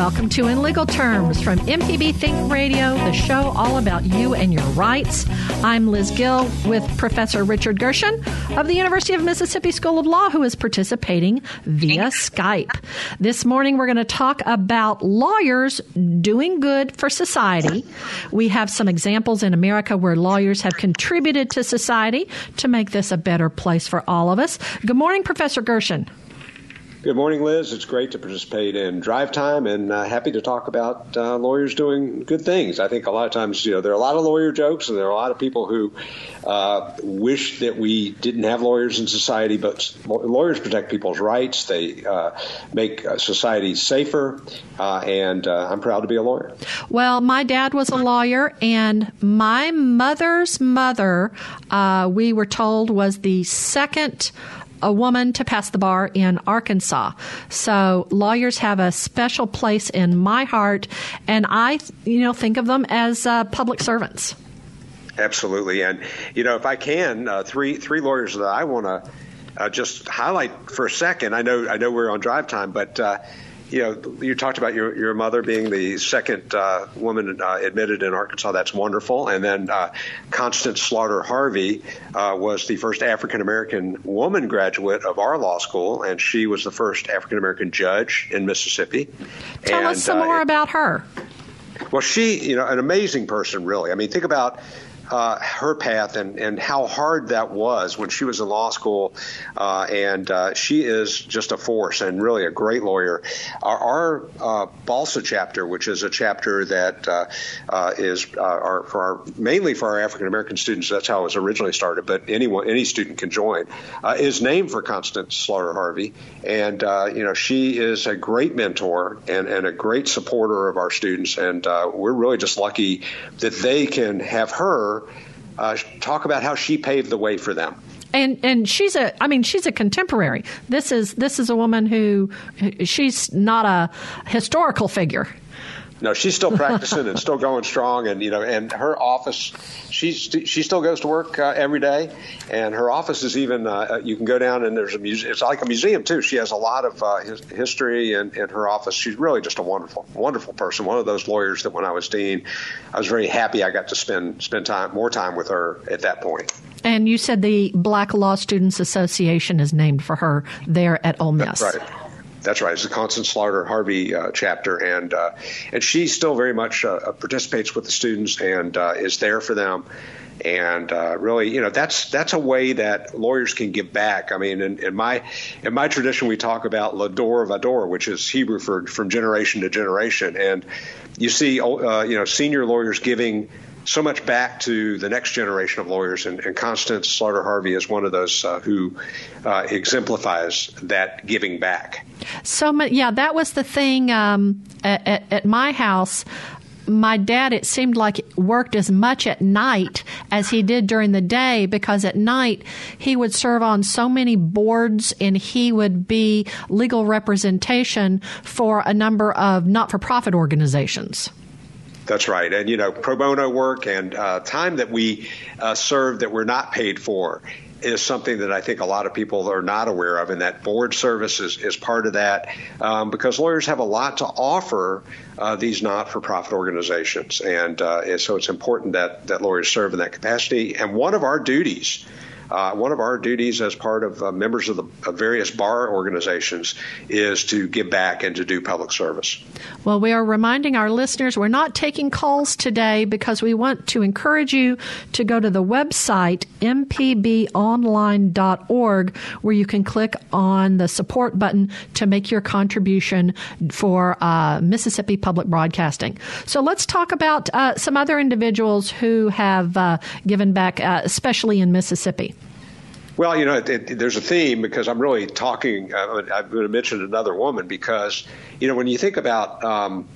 Welcome to In Legal Terms from MPB Think Radio, the show all about you and your rights. I'm Liz Gill with Professor Richard Gershon of the University of Mississippi School of Law, who is participating via Skype. This morning, we're going to talk about lawyers doing good for society. We have some examples in America where lawyers have contributed to society to make this a better place for all of us. Good morning, Professor Gershon. Good morning, Liz. It's great to participate in Drive Time and uh, happy to talk about uh, lawyers doing good things. I think a lot of times, you know, there are a lot of lawyer jokes and there are a lot of people who uh, wish that we didn't have lawyers in society, but lawyers protect people's rights. They uh, make uh, society safer, uh, and I'm proud to be a lawyer. Well, my dad was a lawyer, and my mother's mother, we were told, was the second a woman to pass the bar in Arkansas. So lawyers have a special place in my heart, and I, you know, think of them as uh, public servants. Absolutely, and you know, if I can, uh, three three lawyers that I want to uh, just highlight for a second. I know I know we're on drive time, but uh, you know, you talked about your, your mother being the second uh, woman uh, admitted in Arkansas. That's wonderful. And then uh, Constance Slaughter Harvey uh, was the first African American woman graduate of our law school, and she was the first African American judge in Mississippi. Tell and, us some more uh, about her. Well, she, you know, an amazing person, really. I mean, think about uh, her path and, and how hard that was when she was in law school. Uh, and uh, she is just a force and really a great lawyer. Our, our uh, BLSA chapter, which is a chapter that uh, uh, is our, for our, mainly for our African American students, that's how it was originally started, but anyone, any student can join, is named for Constance Slaughter Harvey. And, you know, she is a great mentor and, and a great supporter of our students. And we're really just lucky that they can have her uh, talk about how she paved the way for them. And and she's a I mean she's a contemporary. This is this is a woman who she's not a historical figure no, she's still practicing and still going strong, and you know, and her office, she's she still goes to work uh, every day, and her office is even uh, uh you can go down and there's a museum. It's like a museum too. She has a lot of uh, his, history in, in her office. She's really just a wonderful, wonderful person. One of those lawyers that when I was dean, I was very happy I got to spend spend time more time with her at that point. And you said the Black Law Students Association is named for her there at Ole Miss. That's right. That's right. It's the Constance Slaughter Harvey uh, chapter, and uh, and she still very much uh, uh participates with the students and uh, is there for them. And uh, really, you know, that's that's a way that lawyers can give back. I mean, in, in my in my tradition, we talk about l'dor v'dor, which is Hebrew for from generation to generation. And you see, you know, senior lawyers giving so much back to the next generation of lawyers, and, and Constance Slaughter Harvey is one of those uh, who uh, exemplifies that giving back. So, yeah, that was the thing um, at, at, my house. My dad, it seemed like, worked as much at night as he did during the day because at night he would serve on so many boards and he would be legal representation for a number of not for profit organizations. That's right. And, you know, pro bono work and uh, time that we uh, serve that we're not paid for is something that I think a lot of people are not aware of, and that board service is, is part of that um, because lawyers have a lot to offer uh, these not for profit organizations. And, uh, and so it's important that, that lawyers serve in that capacity. And one of our duties uh, one of our duties as part of uh, members of the of various bar organizations is to give back and to do public service. Well, we are reminding our listeners we're not taking calls today because we want to encourage you to go to the website mpbonline.org where you can click on the support button to make your contribution for uh, Mississippi Public Broadcasting. So let's talk about uh, some other individuals who have uh, given back, uh, especially in Mississippi. Well, you know, it, it, there's a theme because I'm really talking. Uh, I'm going to mention another woman because, you know, when you think about um,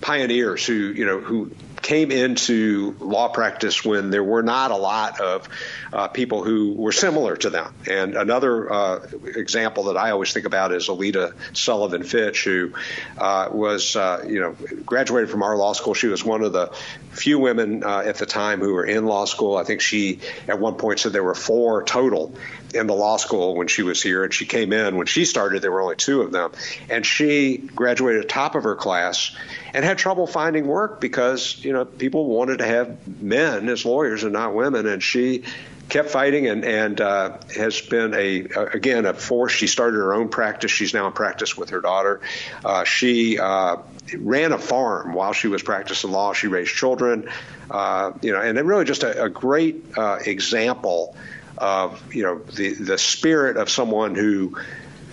pioneers who, you know, who came into law practice when there were not a lot of uh, people who were similar to them. And another uh, example that I always think about is Alita Sullivan Fitch, who uh, was, uh, you know, graduated from our law school. She was one of the few women uh, at the time who were in law school. I think she, at one point, said there were four total in the law school when she was here, and she came in when she started. There were only two of them, and she graduated top of her class and had trouble finding work because you know people wanted to have men as lawyers and not women, and she kept fighting and and uh, has been a again a force. She started her own practice. She's now in practice with her daughter. Uh, she uh, ran a farm while she was practicing law. She raised children, uh, you know, and really just a, a great uh, example of you know the the spirit of someone who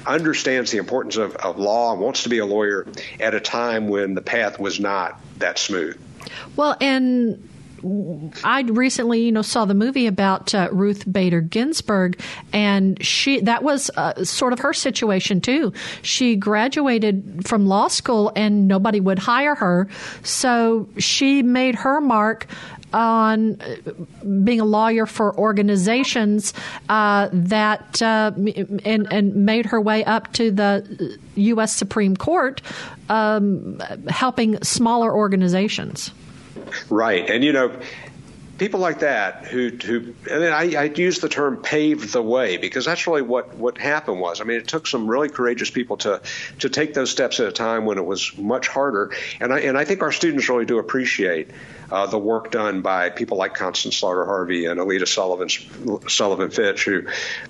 understands the importance of, of law and wants to be a lawyer at a time when the path was not that smooth. Well, and I recently, you know, saw the movie about uh, Ruth Bader Ginsburg, and she that was uh, sort of her situation too. She graduated from law school, and nobody would hire her, so she made her mark on uh, being a lawyer for organizations uh, that uh, and and made her way up to the U.S. Supreme Court, um, helping smaller organizations. Right, and you know, people like that who who and I, I use the term paved the way because that's really what what happened was. I mean, it took some really courageous people to to take those steps at a time when it was much harder. And I and I think our students really do appreciate uh, the work done by people like Constance Slaughter Harvey and Alita Sullivan Sullivan Fitch, who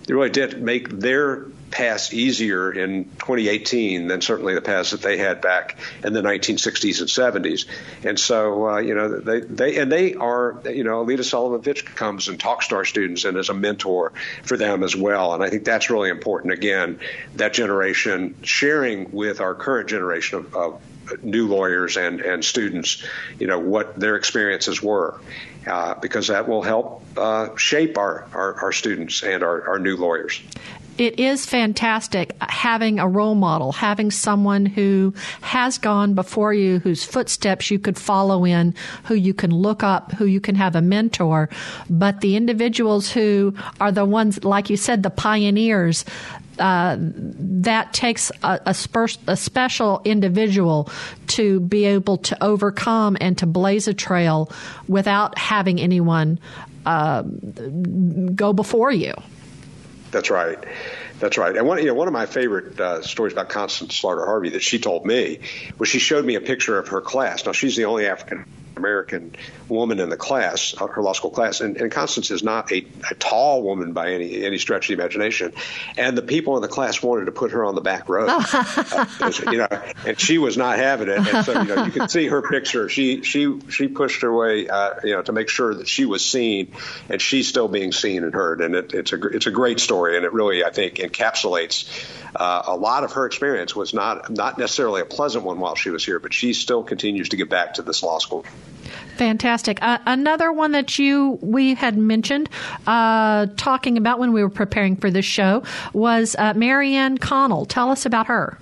really did make their pass easier in 2018 than certainly the pass that they had back in the 1960s and 70s. And so, uh, you know, they, they and they are, you know, Alita Fitch comes and talks to our students and is a mentor for them as well. And I think that's really important. Again, that generation sharing with our current generation of, of new lawyers and, and students, you know, what their experiences were, uh, because that will help uh, shape our, our, our, students and our, our new lawyers it is fantastic having a role model, having someone who has gone before you, whose footsteps you could follow in, who you can look up, who you can have a mentor. But the individuals who are the ones, like you said, the pioneers, uh, that takes a, a, a, special individual to be able to overcome and to blaze a trail without having anyone uh, go before you. That's right. That's right. And one, you know, one of my favorite uh, stories about Constance Slaughter Harvey that she told me was she showed me a picture of her class. Now she's the only African American woman in the class, her law school class, and, and Constance is not a, a, tall woman by any any stretch of the imagination. And the people in the class wanted to put her on the back row, uh, you know, and she was not having it. And so, you know, you can see her picture. She she she pushed her way, uh, you know, to make sure that she was seen, and she's still being seen and heard. And it, it's a it's a great story, and it really I think encapsulates uh, a lot of her experience was not not necessarily a pleasant one while she was here, but she still continues to get back to this law school. Fantastic. Uh, another one that you we had mentioned uh, talking about when we were preparing for this show was uh, Mary Ann Connell. Tell us about her.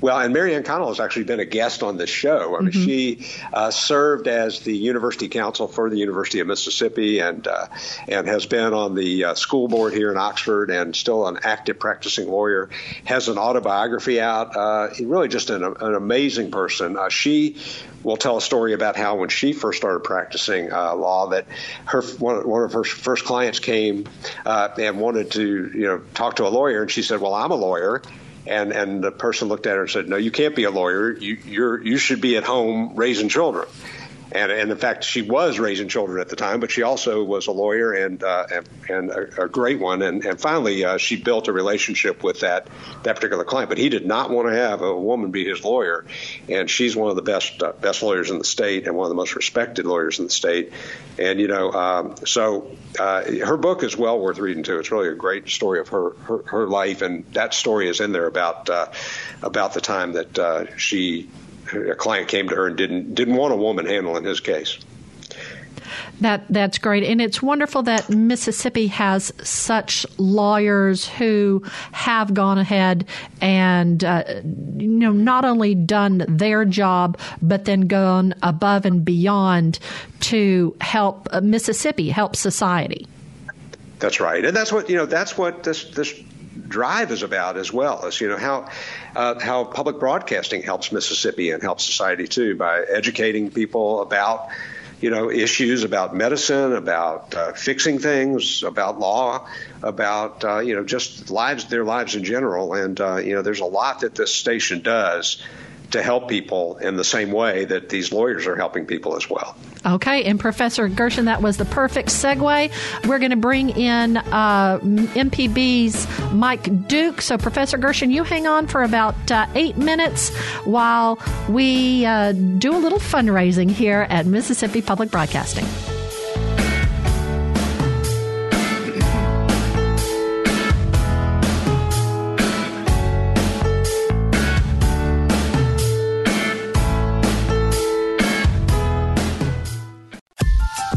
Well, and Mary Ann Connell has actually been a guest on this show. I mean, mm-hmm. she uh, served as the university counsel for the University of Mississippi, and uh, and has been on the uh, school board here in Oxford, and still an active practicing lawyer. Has an autobiography out. Uh, really, just an, an amazing person. Uh, she will tell a story about how when she first started practicing uh, law, that her one, one, of her first clients came and wanted to you know talk to a lawyer, and she said, "Well, I'm a lawyer." And and the person looked at her and said, "No, you can't be a lawyer. You you're you should be at home raising children." And, and in fact, she was raising children at the time, but she also was a lawyer and uh, and, and a, a, great one. And, and finally, uh, she built a relationship with that that particular client. But he did not want to have a woman be his lawyer, and she's one of the best uh, best lawyers in the state and one of the most respected lawyers in the state. And you know, um, so uh, her book is well worth reading too. It's really a great story of her her, her life, and that story is in there about uh, about the time that uh, she a client came to her and didn't didn't want a woman handling his case. That that's great, and it's wonderful that Mississippi has such lawyers who have gone ahead and uh, you know not only done their job but then gone above and beyond to help uh, Mississippi, help society. That's right, and that's what you know. That's what this this drive is about as well as you know how uh, how public broadcasting helps Mississippi and helps society too by educating people about you know issues about medicine, about uh, fixing things, about law, about uh, you know just lives, their lives in general, and uh, you know there's a lot that this station does to help people in the same way that these lawyers are helping people as well. Okay, and Professor Gershon, that was the perfect segue. We're going to bring in uh, MPB's Mike Duke. So, Professor Gershon, you hang on for about uh, eight minutes while we uh, do a little fundraising here at Mississippi Public Broadcasting.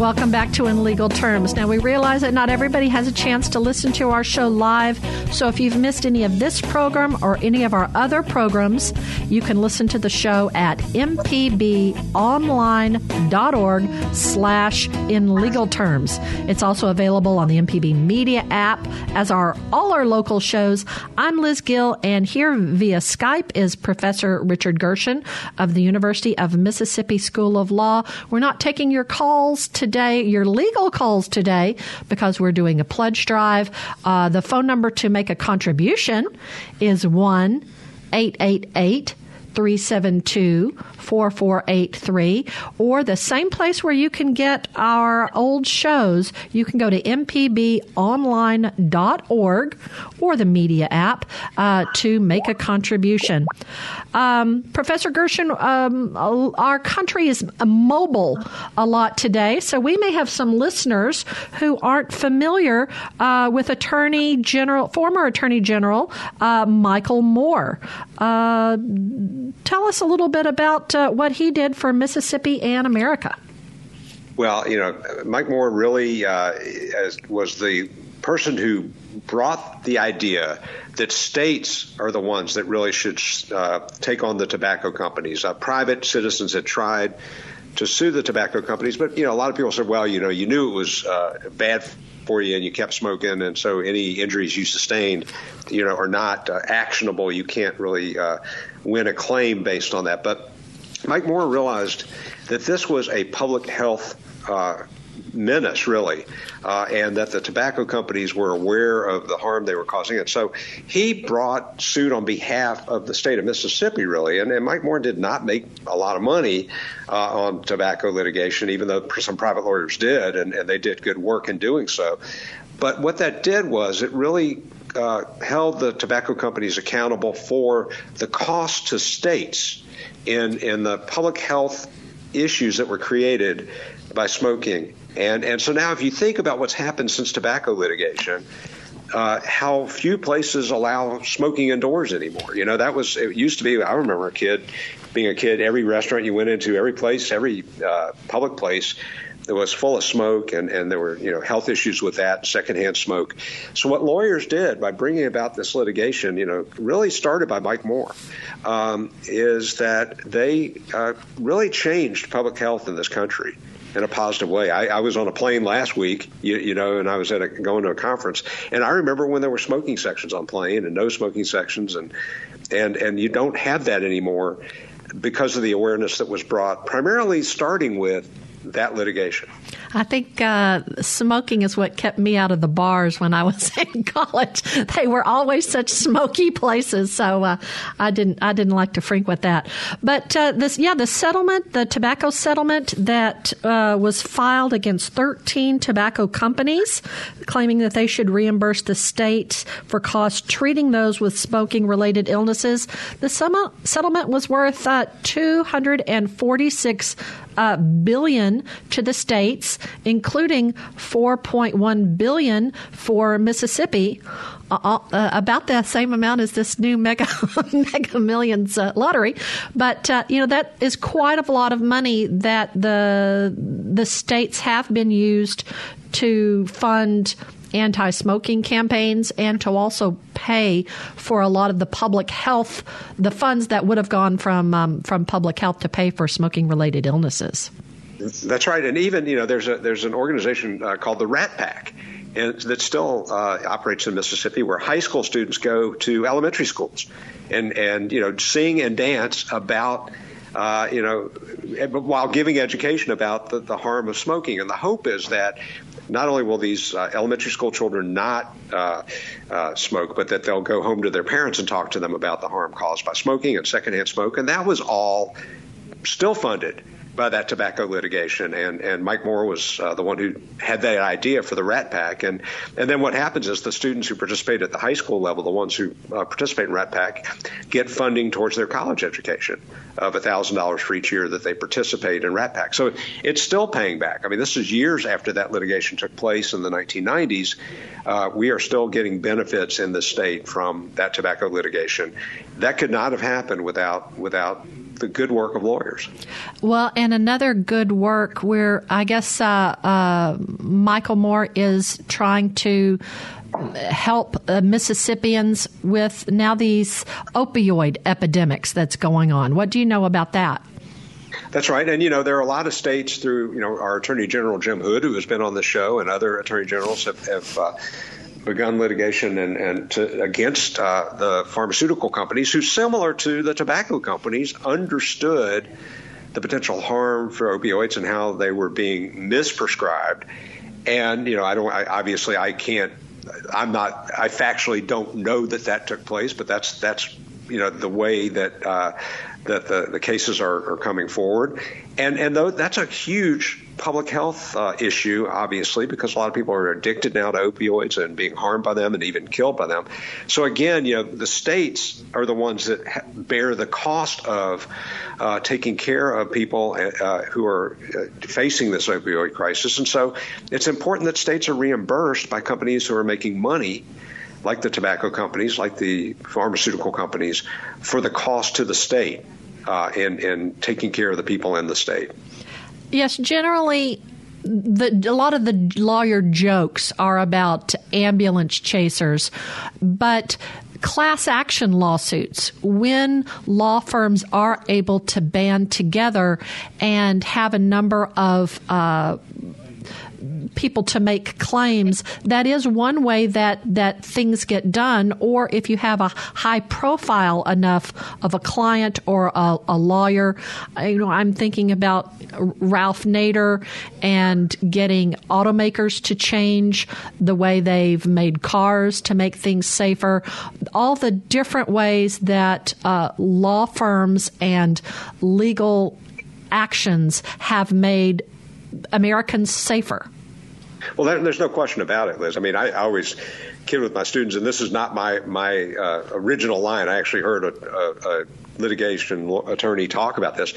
Welcome back to In Legal Terms. Now, we realize that not everybody has a chance to listen to our show live, so if you've missed any of this program or any of our other programs, you can listen to the show at mpbonline.org slash in legal terms. It's also available on the MPB Media app, as are all our local shows. I'm Liz Gill, and here via Skype is Professor Richard Gershon of the University of Mississippi School of Law. We're not taking your calls today today, your legal calls today, because we're doing a pledge drive. Uh, the phone number to make a contribution is 1 888 372 4483 or the same place where you can get our old shows. You can go to mpbonline.org or the media app uh, to make a contribution. Um, Professor Gershon, um, our country is mobile a lot today, so we may have some listeners who aren't familiar uh, with Attorney General, former Attorney General uh, Michael Moore. Tell us a little bit about uh, what he did for Mississippi and America. Well, you know, Mike Moore really uh, was the person who brought the idea that states are the ones that really should uh, take on the tobacco companies. Uh, private citizens had tried to sue the tobacco companies, but you know, a lot of people said, "Well, you know, you knew it was uh, bad for you and you kept smoking, and so any injuries you sustained, you know, are not uh, actionable. You can't really uh, win a claim based on that." But Mike Moore realized that this was a public health uh, menace, really, uh, and that the tobacco companies were aware of the harm they were causing. And so he brought suit on behalf of the state of Mississippi, really. And, and Mike Moore did not make a lot of money uh, on tobacco litigation, even though some private lawyers did, and, and they did good work in doing so. But what that did was it really uh, held the tobacco companies accountable for the cost to states in in the public health issues that were created by smoking. And and so now, if you think about what's happened since tobacco litigation, uh, how few places allow smoking indoors anymore. You know, that was it used to be. I remember a kid being a kid. Every restaurant you went into, every place, every uh, public place. It was full of smoke, and, and there were you know health issues with that secondhand smoke. So what lawyers did by bringing about this litigation, you know, really started by Mike Moore, um, is that they uh, really changed public health in this country in a positive way. I, I was on a plane last week, you, you know, and I was at a, going to a conference, and I remember when there were smoking sections on plane and no smoking sections, and and and you don't have that anymore because of the awareness that was brought, primarily starting with that litigation. I think uh, smoking is what kept me out of the bars when I was in college. They were always such smoky places, so uh, I didn't I didn't like to frequent that. But uh, this, yeah, the settlement, the tobacco settlement that uh, was filed against 13 tobacco companies, claiming that they should reimburse the states for costs treating those with smoking related illnesses. The settlement was worth uh, 246 uh, billion to the states, including 4.1 billion for Mississippi. Uh, uh, uh, about the same amount as this new mega mega millions uh, lottery, but uh, you know that is quite a lot of money that the the states have been used to fund anti smoking campaigns and to also pay for a lot of the public health, the funds that would have gone from, um, from public health to pay for smoking related illnesses. That's right. And even, you know, there's, a, there's an organization uh, called the Rat Pack and that still uh, operates in Mississippi, where high school students go to elementary schools and and you know sing and dance about uh, you know while giving education about the, the harm of smoking. And the hope is that not only will these uh, elementary school children not uh, uh, smoke, but that they'll go home to their parents and talk to them about the harm caused by smoking and secondhand smoke. And that was all still funded by that tobacco litigation. And, and Mike Moore was uh, the one who had that idea for the Rat Pack. And, and then what happens is the students who participate at the high school level, the ones who uh, participate in Rat Pack, get funding towards their college education of $1,000 for each year that they participate in Rat Pack. So it's still paying back. I mean, this is years after that litigation took place in the 1990s. Uh, we are still getting benefits in the state from that tobacco litigation. That could not have happened without without the good work of lawyers. Well, and another good work where I guess uh, uh, Michael Moore is trying to help uh, Mississippians with now these opioid epidemics that's going on. What do you know about that? That's right. And, you know, there are a lot of states through, you know, our Attorney General Jim Hood, who has been on the show, and other attorney generals have, have uh, begun litigation and, and to, against uh, the pharmaceutical companies who, similar to the tobacco companies, understood the potential harm for opioids and how they were being misprescribed. And you know, I don't. I, obviously, I can't. I'm not. I factually don't know that that took place, but that's that's you know the way that uh, that the, the cases are, are coming forward, and and though that's a huge public health uh, issue, obviously, because a lot of people are addicted now to opioids and being harmed by them and even killed by them. So again, you know, the states are the ones that ha- bear the cost of uh, taking care of people uh, who are uh, facing this opioid crisis, and so it's important that states are reimbursed by companies who are making money like the tobacco companies, like the pharmaceutical companies, for the cost to the state uh, in, in taking care of the people in the state. Yes, generally, the, a lot of the lawyer jokes are about ambulance chasers, but class action lawsuits, when law firms are able to band together and have a number of uh, people to make claims, that is one way that, that things get done. Or if you have a high profile enough of a client or a, a lawyer, you know, I'm thinking about Ralph Nader and getting automakers to change the way they've made cars to make things safer. All the different ways that uh, law firms and legal actions have made Americans safer. Well, there, there's no question about it, Liz. I mean, I, I, always kid with my students, and this is not my my uh, original line. I actually heard a, a, a litigation attorney talk about this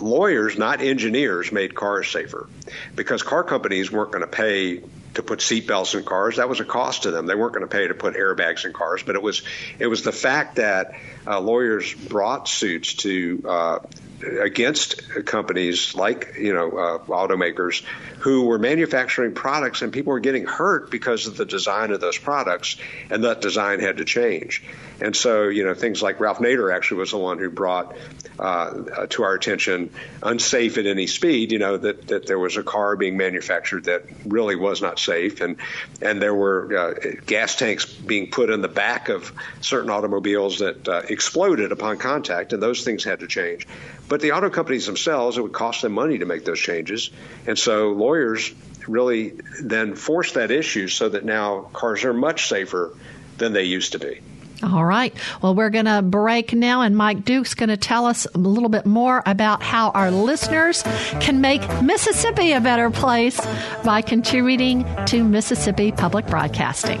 lawyers, not engineers, made cars safer because car companies weren't going to pay to put seatbelts in cars. That was a cost to them. They weren't going to pay to put airbags in cars, but it was it was the fact that uh, lawyers brought suits to uh, against companies like you know uh, automakers who were manufacturing products and people were getting hurt because of the design of those products and that design had to change. And so you know things like Ralph Nader actually was the one who brought uh, to our attention unsafe at any speed you know that that there was a car being manufactured that really was not safe. And and there were uh, gas tanks being put in the back of certain automobiles that uh, exploded upon contact and those things had to change. But the auto companies themselves, it would cost them money to make those changes. And so lawyers really then force that issue so that now cars are much safer than they used to be. All right. Well, we're going to break now, and Mike Duke's going to tell us a little bit more about how our listeners can make Mississippi a better place by contributing to Mississippi Public Broadcasting.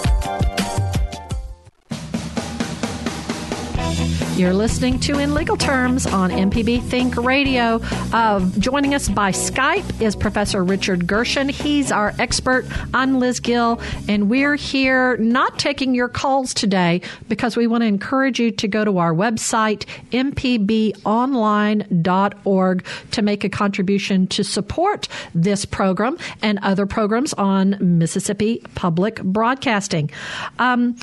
You're listening to In Legal Terms on MPB Think Radio. Uh, joining us by Skype is Professor Richard Gershon. He's our expert. I'm Liz Gill, and we're here not taking your calls today because we want to encourage you to go to our website, mpbonline.org, to make a contribution to support this program and other programs on Mississippi Public Broadcasting. Um,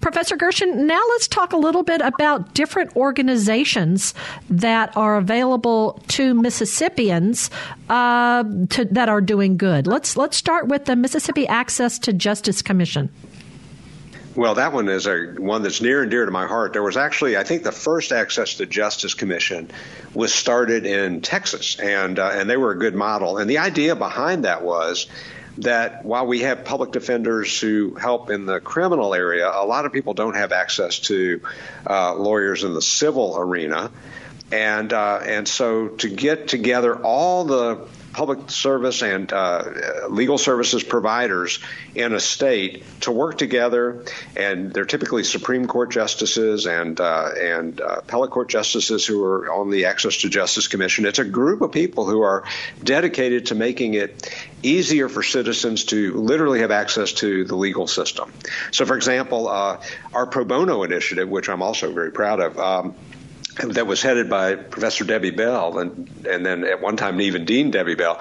Professor Gershon, now let's talk a little bit about different different organizations that are available to Mississippians uh, to, that are doing good. Let's let's start with the Mississippi Access to Justice Commission. Well, that one is a one that's near and dear to my heart. There was actually, I think, the first Access to Justice Commission was started in Texas, and uh, and they were a good model. And the idea behind that was that while we have public defenders who help in the criminal area, a lot of people don't have access to uh, lawyers in the civil arena. And uh, and so to get together all the public service and uh, legal services providers in a state to work together, and they're typically Supreme Court justices and uh, and uh, appellate court justices who are on the Access to Justice Commission. It's a group of people who are dedicated to making it easier for citizens to literally have access to the legal system. So, for example, uh, our pro bono initiative, which I'm also very proud of. Um, that was headed by Professor Debbie Bell and and then at one time even Dean Debbie Bell,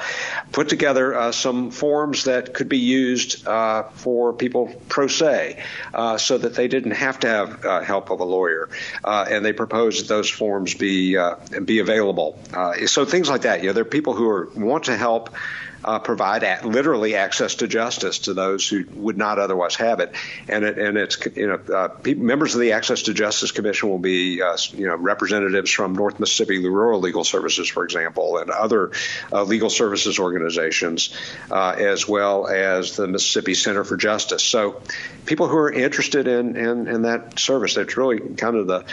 put together uh, some forms that could be used uh, for people pro se, uh, so that they didn't have to have uh, help of a lawyer, uh, and they proposed that those forms be uh, be available. so things like that. You know, there are people who are, want to help uh, provide at, literally access to justice to those who would not otherwise have it. And it, and it's you know uh, members of the Access to Justice Commission will be uh, you know representatives from North Mississippi Rural Legal Services, for example, and other uh, legal services organizations, uh, as well as the Mississippi Center for Justice. So people who are interested in in, in that service, that's really kind of the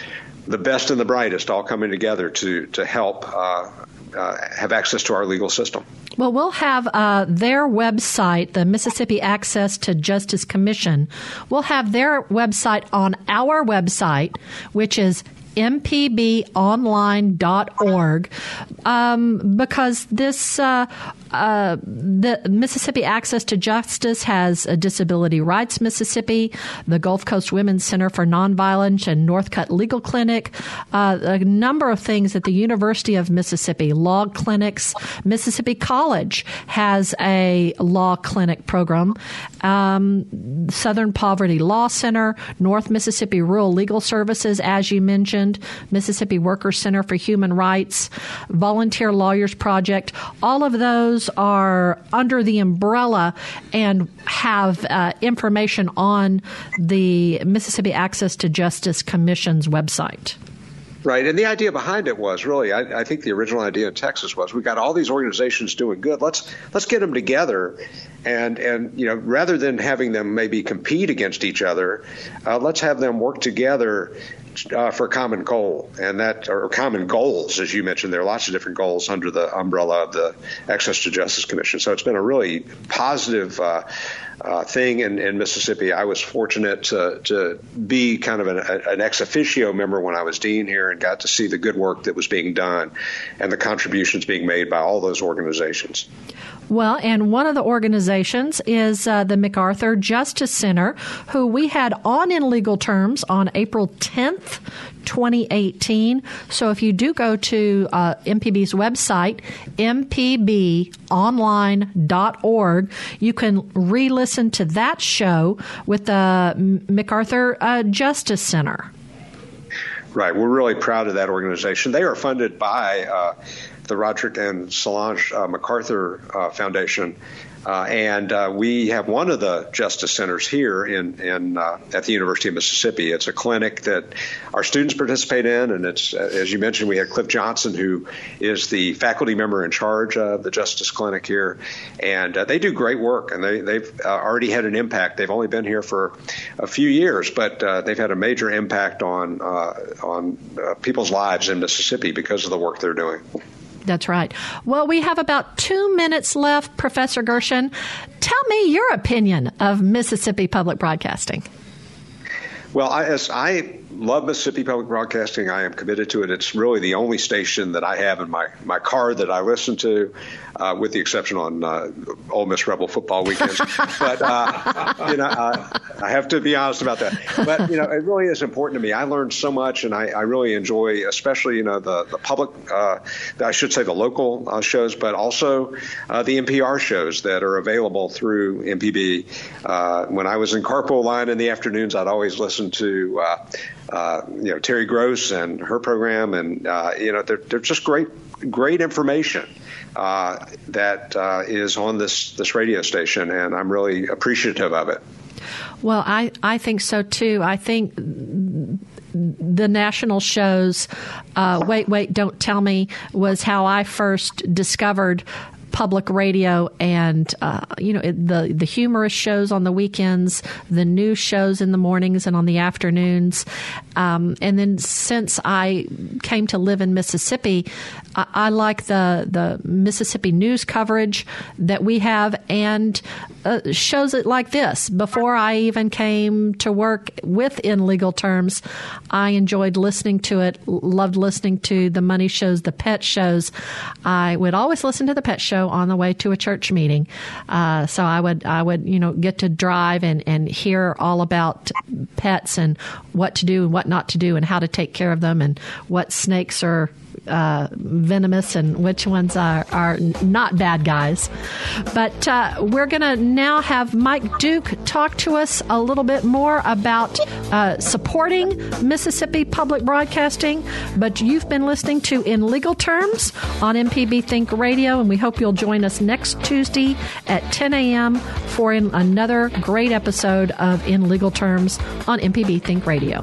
the best and the brightest all coming together to to help uh, uh, have access to our legal system. Well, we'll have uh, their website, the Mississippi Access to Justice Commission. We'll have their website on our website, which is mpbonline.org um, because this uh, uh, the Mississippi Access to Justice has a Disability Rights Mississippi, the Gulf Coast Women's Center for Nonviolence, and Northcutt Legal Clinic. Uh, a number of things at the University of Mississippi, law clinics. Mississippi College has a law clinic program. Um, Southern Poverty Law Center, North Mississippi Rural Legal Services, as you mentioned, Mississippi Workers Center for Human Rights, Volunteer Lawyers Project. All of those those are under the umbrella and have uh, information on the Mississippi Access to Justice Commission's website. Right, and the idea behind it was really, I, I, think the original idea in Texas was we got all these organizations doing good. Let's let's get them together, and and you know rather than having them maybe compete against each other, uh, let's have them work together uh, for common goal, and that or common goals, as you mentioned, there are lots of different goals under the umbrella of the Access to Justice Commission. So it's been a really positive uh, uh, thing in, in, Mississippi. I was fortunate to, to be kind of an, an, ex officio member when I was dean here, and got to see the good work that was being done and the contributions being made by all those organizations. Well, and one of the organizations is uh, the MacArthur Justice Center, who we had on in legal terms on April 10th 2018. So if you do go to uh, MPB's website, mpbonline.org, you can re listen to that show with the MacArthur uh, Justice Center. Right. We're really proud of that organization. They are funded by uh, the Roderick and Solange uh, MacArthur uh, Foundation. Uh, and uh, we have one of the justice centers here in, in uh, at the University of Mississippi. It's a clinic that our students participate in, and it's as you mentioned, we had Cliff Johnson, who is the faculty member in charge of the Justice Clinic here, and they do great work, and they, they've already had an impact. They've only been here for a few years, but they've had a major impact on on people's lives in Mississippi because of the work they're doing. That's right. Well, we have about two minutes left, Professor Gershon. Tell me your opinion of Mississippi Public Broadcasting. Well, I, as I love Mississippi Public Broadcasting. I am committed to it. It's really the only station that I have in my, my car that I listen to, uh, with the exception on uh, Ole Miss Rebel football weekends. but uh, you know, uh, I have to be honest about that. But you know, it really is important to me. I learned so much, and I, I really enjoy, especially you know the the public, uh, I should say the local uh, shows, but also uh, the NPR shows that are available through MPB. Uh, when I was in carpool line in the afternoons, I'd always listen to uh, you know Terry Gross and her program, and uh, you know they're, they're just great great information uh, that uh, is on this this radio station, and I'm really appreciative of it. Well, I I think so too. I think the national shows, uh, Wait, Wait, Don't Tell Me, was how I first discovered public radio and uh, you know the the humorous shows on the weekends, the news shows in the mornings and on the afternoons, um, and then since I came to live in Mississippi, I, I, like the the Mississippi news coverage that we have and uh, shows it like this. Before I even came to work with in legal terms, I enjoyed listening to it. Loved listening to the money shows, the pet shows. I would always listen to the pet show on the way to a church meeting. Uh, so I would I would you know get to drive and and hear all about pets and what to do and what not to do and how to take care of them and what snakes are uh, venomous and which ones are, are not bad guys. But uh, we're going to now have Mike Duke talk to us a little bit more about uh, supporting Mississippi Public Broadcasting. But you've been listening to In Legal Terms on MPB Think Radio, and we hope you'll join us next Tuesday at 10 a.m. for another great episode of In Legal Terms on MPB Think Radio.